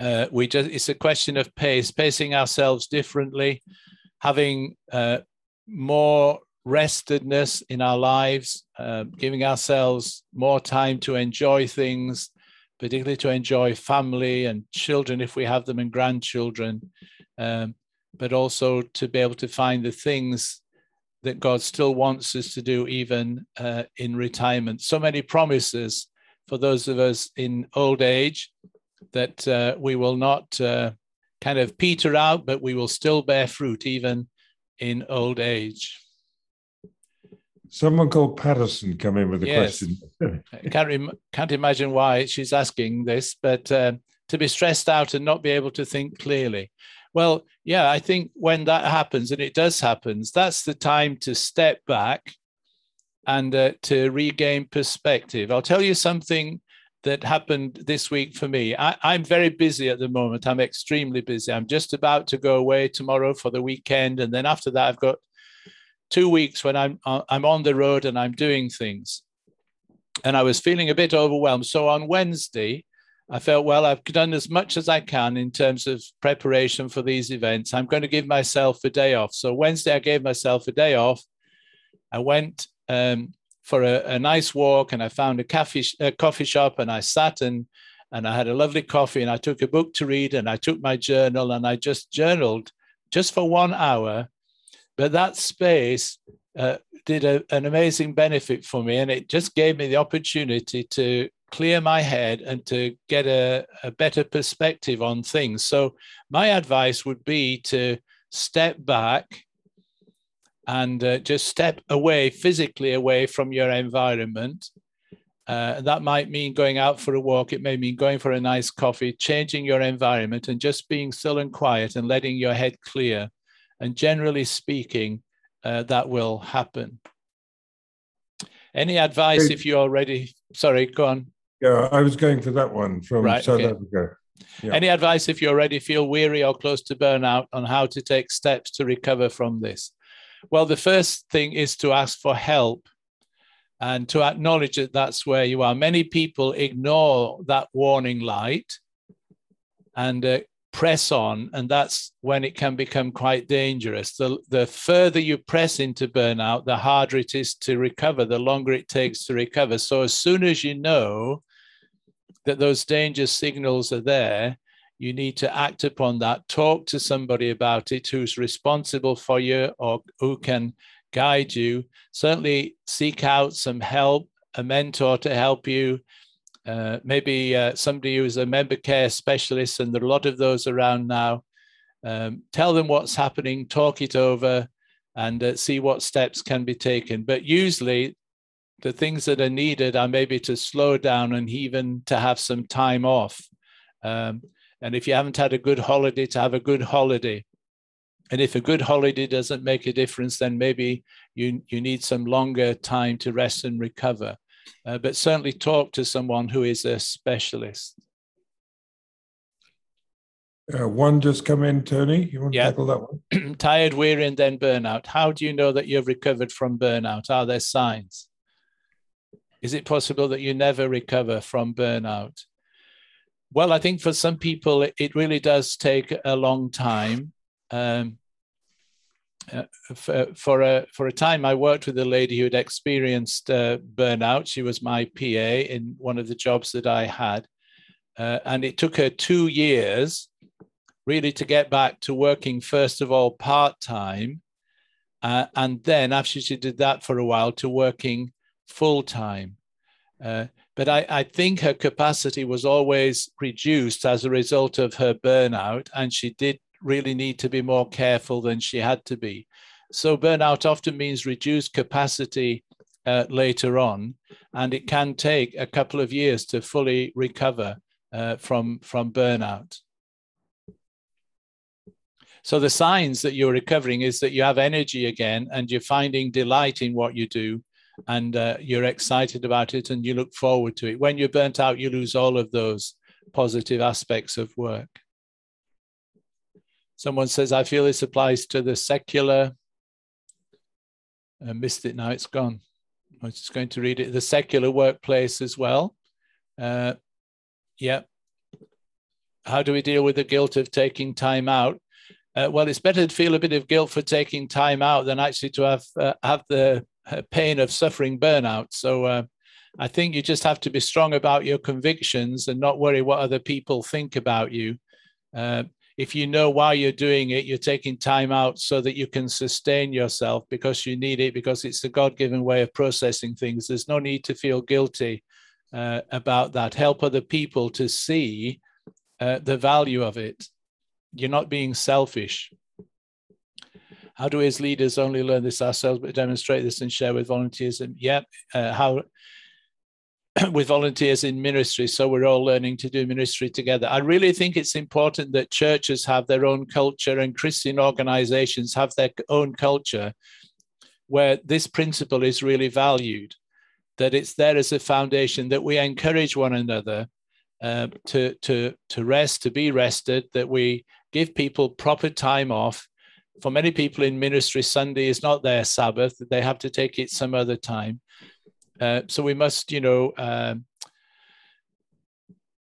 S3: uh, we just it's a question of pace, pacing ourselves differently, having uh, more restedness in our lives, uh, giving ourselves more time to enjoy things, particularly to enjoy family and children if we have them and grandchildren, um, but also to be able to find the things that God still wants us to do even uh, in retirement. So many promises for those of us in old age that uh, we will not uh, kind of peter out, but we will still bear fruit even in old age.
S2: Someone called Patterson come in with a yes. question.
S3: can't, rem- can't imagine why she's asking this, but uh, to be stressed out and not be able to think clearly. Well, yeah, I think when that happens, and it does happen, that's the time to step back and uh, to regain perspective. I'll tell you something that happened this week for me. I, am very busy at the moment. I'm extremely busy. I'm just about to go away tomorrow for the weekend, and then after that, I've got two weeks when I'm uh, I'm on the road and I'm doing things. And I was feeling a bit overwhelmed. So on Wednesday, I felt well. I've done as much as I can in terms of preparation for these events. I'm going to give myself a day off. So Wednesday, I gave myself a day off. I went um, for a, a nice walk and I found a coffee, a coffee shop and I sat and, and I had a lovely coffee and I took a book to read and I took my journal and I just journaled just for one hour. But that space uh, did a, an amazing benefit for me and it just gave me the opportunity to clear my head and to get a, a better perspective on things. So my advice would be to step back and uh, just step away physically away from your environment. Uh, that might mean going out for a walk. It may mean going for a nice coffee, changing your environment, and just being still and quiet and letting your head clear. And generally speaking, uh, that will happen. Any advice if you already? Sorry, go on.
S2: Yeah, I was going for that one from right, South okay. Africa.
S3: Yeah. Any advice if you already feel weary or close to burnout on how to take steps to recover from this? Well, the first thing is to ask for help and to acknowledge that that's where you are. Many people ignore that warning light and uh, press on, and that's when it can become quite dangerous. The, the further you press into burnout, the harder it is to recover, the longer it takes to recover. So, as soon as you know that those danger signals are there, you need to act upon that. Talk to somebody about it who's responsible for you or who can guide you. Certainly, seek out some help, a mentor to help you uh, maybe uh, somebody who's a member care specialist, and there are a lot of those around now. Um, tell them what's happening, talk it over, and uh, see what steps can be taken. But usually, the things that are needed are maybe to slow down and even to have some time off. Um, and if you haven't had a good holiday, to have a good holiday. And if a good holiday doesn't make a difference, then maybe you, you need some longer time to rest and recover uh, but certainly talk to someone who is a specialist.
S2: Uh, one just come in, Tony. You want yeah. to tackle that
S3: one? [clears throat] Tired, weary, and then burnout. How do you know that you've recovered from burnout? Are there signs? Is it possible that you never recover from burnout? Well, I think for some people, it really does take a long time. Um, uh, for, for, a for a time, I worked with a lady who had experienced uh, burnout. She was my PA in one of the jobs that I had, uh, and it took her two years, really, to get back to working first of all part time, uh, and then after she did that for a while, to working full time. But I, I think her capacity was always reduced as a result of her burnout, and she did really need to be more careful than she had to be. So burnout often means reduced capacity uh, later on, and it can take a couple of years to fully recover uh, from, from burnout. So the signs that you're recovering is that you have energy again and you're finding delight in what you do and uh, you're excited about it and you look forward to it. When you're burnt out, you lose all of those positive aspects of work. Someone says, I feel this applies to the secular. I missed it now, it's gone. I was just going to read it. The secular workplace as well. Uh, yeah. How do we deal with the guilt of taking time out? Uh, well, it's better to feel a bit of guilt for taking time out than actually to have uh, have the uh, pain of suffering burnout. So uh, I think you just have to be strong about your convictions and not worry what other people think about you. Uh, if you know why you're doing it, you're taking time out so that you can sustain yourself because you need it, because it's the God given way of processing things. There's no need to feel guilty uh, about that. Help other people to see uh, the value of it. You're not being selfish. How do we as leaders only learn this ourselves, but demonstrate this and share with volunteers? And yeah, uh, how [clears throat] with volunteers in ministry. So we're all learning to do ministry together. I really think it's important that churches have their own culture and Christian organizations have their own culture where this principle is really valued, that it's there as a foundation, that we encourage one another uh, to, to, to rest, to be rested, that we give people proper time off. For many people in ministry, Sunday is not their Sabbath, they have to take it some other time. Uh, so we must, you know, um,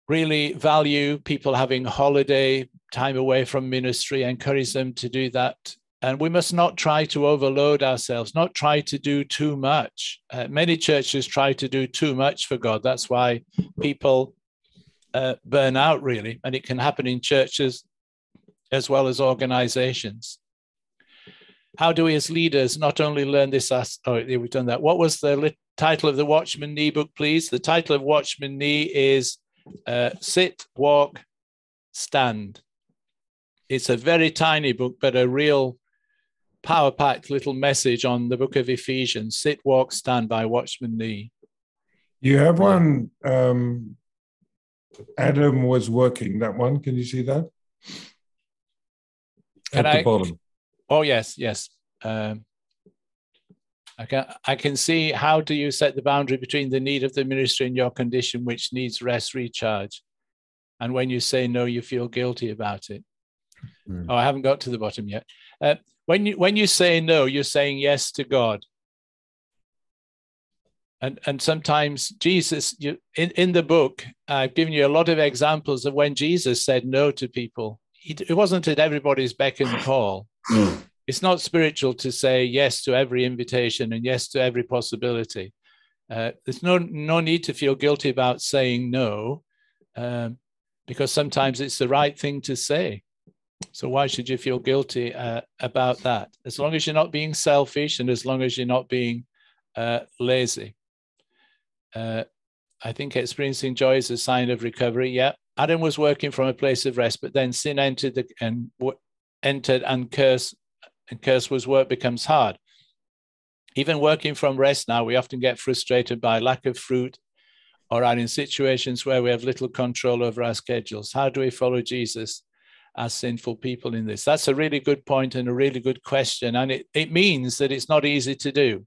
S3: really value people having holiday time away from ministry, encourage them to do that. And we must not try to overload ourselves, not try to do too much. Uh, many churches try to do too much for God. That's why people uh, burn out, really. And it can happen in churches as well as organizations how do we as leaders not only learn this as oh yeah, we've done that. What was the title of the watchman nee book please? The title of watchman nee is uh, sit walk stand. It's a very tiny book but a real power packed little message on the book of ephesians sit walk stand by watchman nee.
S2: You have one um, adam was working. That one can you see that?
S3: At Can the I, bottom Oh yes, yes. Um, I can, I can see how do you set the boundary between the need of the ministry and your condition, which needs rest, recharge. And when you say no, you feel guilty about it. Mm. Oh, I haven't got to the bottom yet. Uh, when you when you say no, you're saying yes to God. And and sometimes Jesus, you in, in the book, I've given you a lot of examples of when Jesus said no to people. He, it wasn't at everybody's beck and call. Mm it's not spiritual to say yes to every invitation and yes to every possibility. Uh, there's no no need to feel guilty about saying no, um, because sometimes it's the right thing to say. So why should you feel guilty uh, about that? As long as you're not being selfish and as long as you're not being uh, lazy. Uh, I think experiencing joy is a sign of recovery. Yeah, Adam was working from a place of rest, but then sin entered the, and entered and curse and curse was work becomes hard. Even working from rest now, we often get frustrated by lack of fruit or are in situations where we have little control over our schedules. How do we follow Jesus as sinful people in this? That's a really good point and a really good question. And it, it means that it's not easy to do.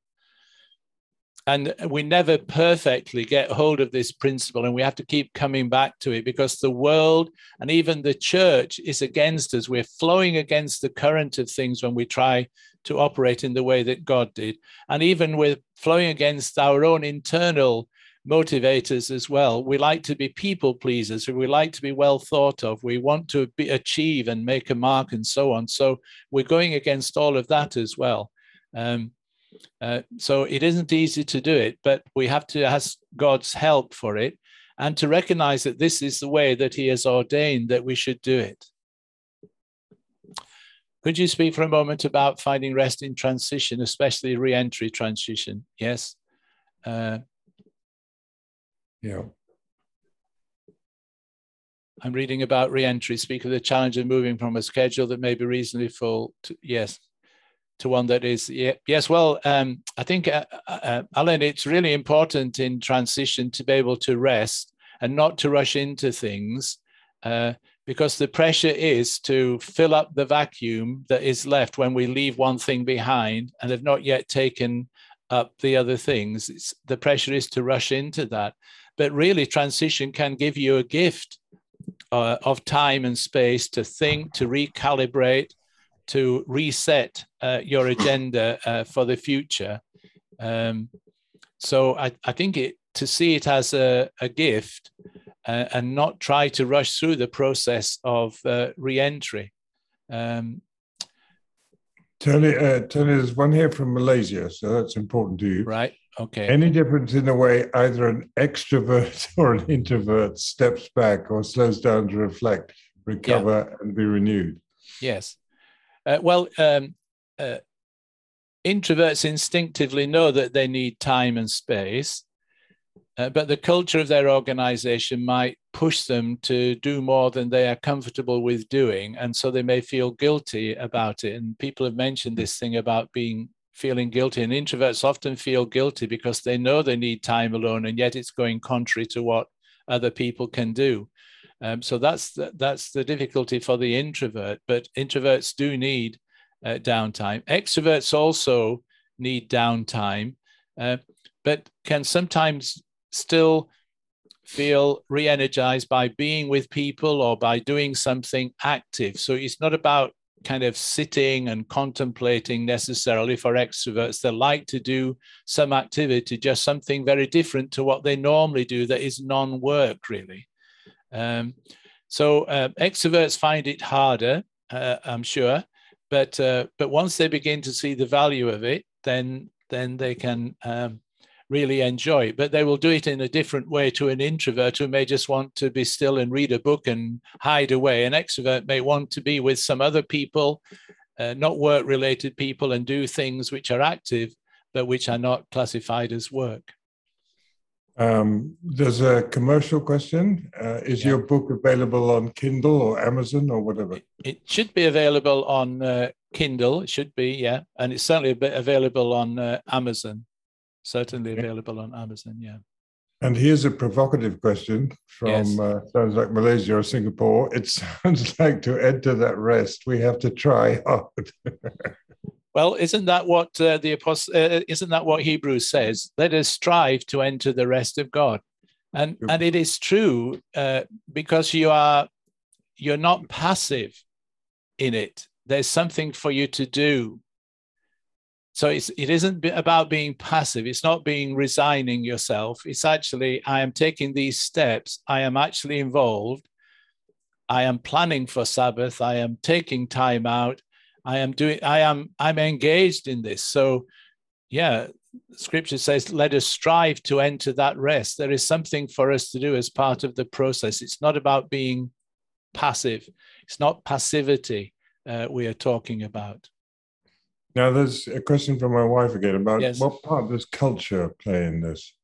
S3: And we never perfectly get hold of this principle, and we have to keep coming back to it because the world and even the church is against us. We're flowing against the current of things when we try to operate in the way that God did. And even we're flowing against our own internal motivators as well. We like to be people pleasers, we like to be well thought of, we want to be, achieve and make a mark and so on. So we're going against all of that as well. Um, uh, so it isn't easy to do it, but we have to ask God's help for it and to recognize that this is the way that He has ordained that we should do it. Could you speak for a moment about finding rest in transition, especially re entry transition? Yes. Uh,
S2: yeah.
S3: I'm reading about re entry, speak of the challenge of moving from a schedule that may be reasonably full to, yes, to one that is yes well um, i think uh, uh, uh, alan it's really important in transition to be able to rest and not to rush into things uh, because the pressure is to fill up the vacuum that is left when we leave one thing behind and have not yet taken up the other things. It's, the pressure is to rush into that. But really transition can give you a gift uh, of time and space to think to recalibrate to reset uh, your agenda uh, for the future. Um, so I, I, think it to see it as a, a gift uh, and not try to rush through the process of uh, re-entry. Um,
S2: Tony, uh, Tony, there's one here from Malaysia, so that's important to you.
S3: Right. Okay.
S2: Any difference in the way either an extrovert [laughs] or an introvert steps back or slows down to reflect, recover, yeah. and be renewed?
S3: Yes. Uh, well, um, uh, introverts instinctively know that they need time and space, uh, but the culture of their organization might push them to do more than they are comfortable with doing. And so they may feel guilty about it. And people have mentioned this thing about being feeling guilty. And introverts often feel guilty because they know they need time alone, and yet it's going contrary to what other people can do. Um, so that's the, that's the difficulty for the introvert. But introverts do need uh, downtime. Extroverts also need downtime, uh, but can sometimes still feel re-energized by being with people or by doing something active. So it's not about kind of sitting and contemplating necessarily for extroverts. They like to do some activity, just something very different to what they normally do that is non-work really. Um, so uh, extroverts find it harder, uh, I'm sure, but uh, but once they begin to see the value of it, then then they can um, really enjoy it. But they will do it in a different way to an introvert who may just want to be still and read a book and hide away. An extrovert may want to be with some other people, uh, not work-related people, and do things which are active, but which are not classified as work.
S2: Um, there's a commercial question. Uh, is yeah. your book available on Kindle or Amazon or whatever?
S3: It, should be available on uh, Kindle. It should be, yeah, and it's certainly available on uh, Amazon. Certainly okay. available on Amazon, yeah.
S2: And here's a provocative question from yes. Uh, sounds like Malaysia or Singapore. It [laughs] sounds like to enter that rest, we have to try [laughs] hard.
S3: Well, isn't that what uh, the apostle? Uh, isn't that what Hebrews says? Let us strive to enter the rest of God, and and it is true uh, because you are you're not passive in it. There's something for you to do. So it's, it isn't about being passive. It's not being resigning yourself. It's actually, I am taking these steps. I am actually involved. I am planning for Sabbath. I am taking time out. I am doing, I am, I'm engaged in this. So yeah, scripture says, let us strive to enter that rest. There is something for us to do as part of the process. It's not about being passive. It's not passivity uh, we are talking about.
S2: Now, there's a question from my wife again about
S3: Yes.
S2: what part does culture play in this?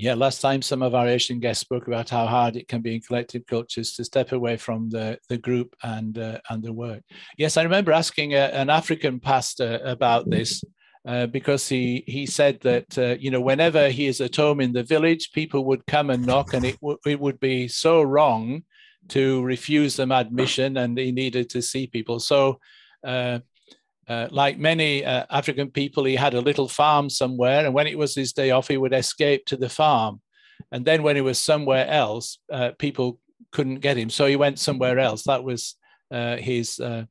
S3: Yeah, last time some of our Asian guests spoke about how hard it can be in collective cultures to step away from the, the group and uh, and the work. Yes, I remember asking a, an African pastor about this uh, because he he said that uh, you know whenever he is at home in the village, people would come and knock, and it it would be so wrong to refuse them admission, and he needed to see people. So. Uh, like many uh, African people, he had a little farm somewhere, and when it was his day off, he would escape to the farm. And then when he was somewhere else, uh, people couldn't get him, so he went somewhere else. That was uh, his uh,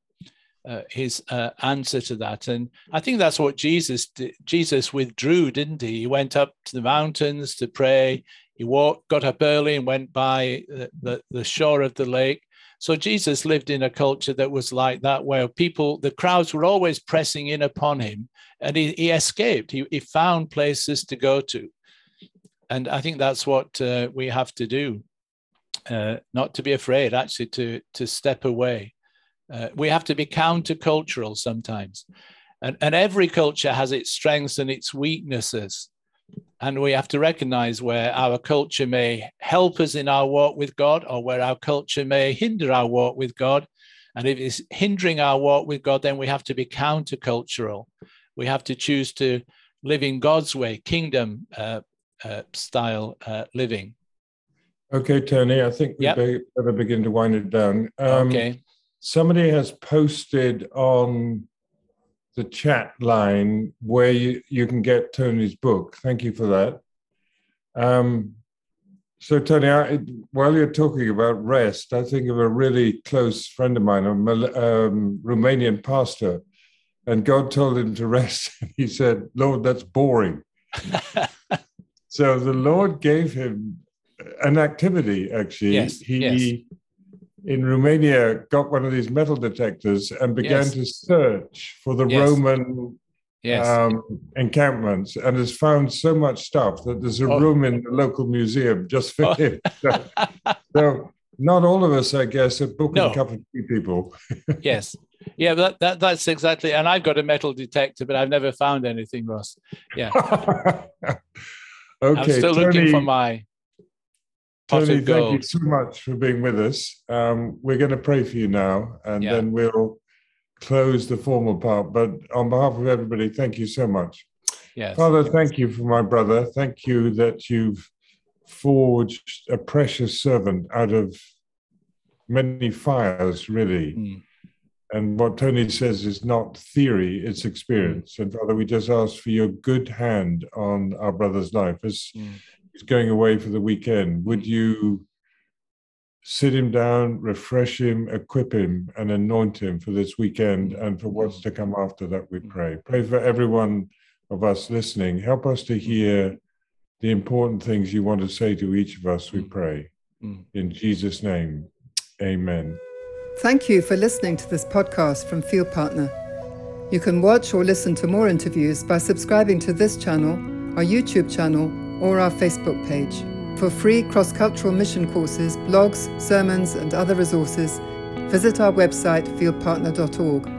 S3: uh, his answer to that. And I think that's what Jesus. Jesus withdrew, didn't he? He went up to the mountains to pray. He walked, got up early, and went by the, the, the shore of the lake. So Jesus lived in a culture that was like that, where people, the crowds were always pressing in upon him, and he, he escaped. He, he found places to go to. And I think that's what uh, we have to do, uh, not to be afraid, actually, to, to step away. Uh, we have to be countercultural sometimes. And, and every culture has its strengths and its weaknesses and we have to recognize where our culture may help us in our walk with God or where our culture may hinder our walk with God. And if it's hindering our walk with God, then we have to be countercultural. We have to choose to live in God's way, kingdom uh, uh, style uh, living.
S2: Okay, Tony, I think we
S3: Yep.
S2: better begin to wind it down. Um,
S3: okay.
S2: Somebody has posted on the chat line where you, you can get Tony's book. Thank you for that. Um, so, Tony, I, while you're talking about rest, I think of a really close friend of mine, a um, Romanian pastor, and God told him to rest. [laughs] he said, Lord, that's boring. [laughs] So the Lord gave him an activity, actually.
S3: Yes,
S2: He,
S3: yes.
S2: In Romania, got one of these metal detectors and began
S3: Yes.
S2: to search for the
S3: Yes.
S2: Roman
S3: yes.
S2: um, encampments and has found so much stuff that there's a
S3: Oh.
S2: room in the local museum just for
S3: Oh.
S2: him. [laughs] So, so not all of us, I guess, are book
S3: No.
S2: and cup of tea people. [laughs]
S3: yes. Yeah, that, that that's exactly. And I've got a metal detector, but I've never found anything, Ross. Yeah. [laughs]
S2: okay,
S3: I'm still
S2: Tony,
S3: looking for my
S2: Tony, thank you so much for being with us. Um, we're going to pray for you now, and
S3: Yeah.
S2: then we'll close the formal part. But on behalf of everybody, thank you so much.
S3: Yes.
S2: Father, thank you for my brother. Thank you that you've forged a precious servant out of many fires, really.
S3: Mm.
S2: And what Tony says is not theory, it's experience. And Father, we just ask for your good hand on our brother's life as
S3: Mm.
S2: He's going away for the weekend. Would you sit him down, refresh him, equip him, and anoint him for this weekend and for what's to come after that, we pray. Pray for everyone of us listening. Help us to hear the important things you want to say to each of us, we pray.
S3: Mm.
S2: In Jesus' name, amen.
S1: Thank you for listening to this podcast from Field Partner. You can watch or listen to more interviews by subscribing to this channel, our YouTube channel, or our Facebook page. For free cross cultural mission courses, blogs, sermons, and other resources, visit our website fieldpartner.org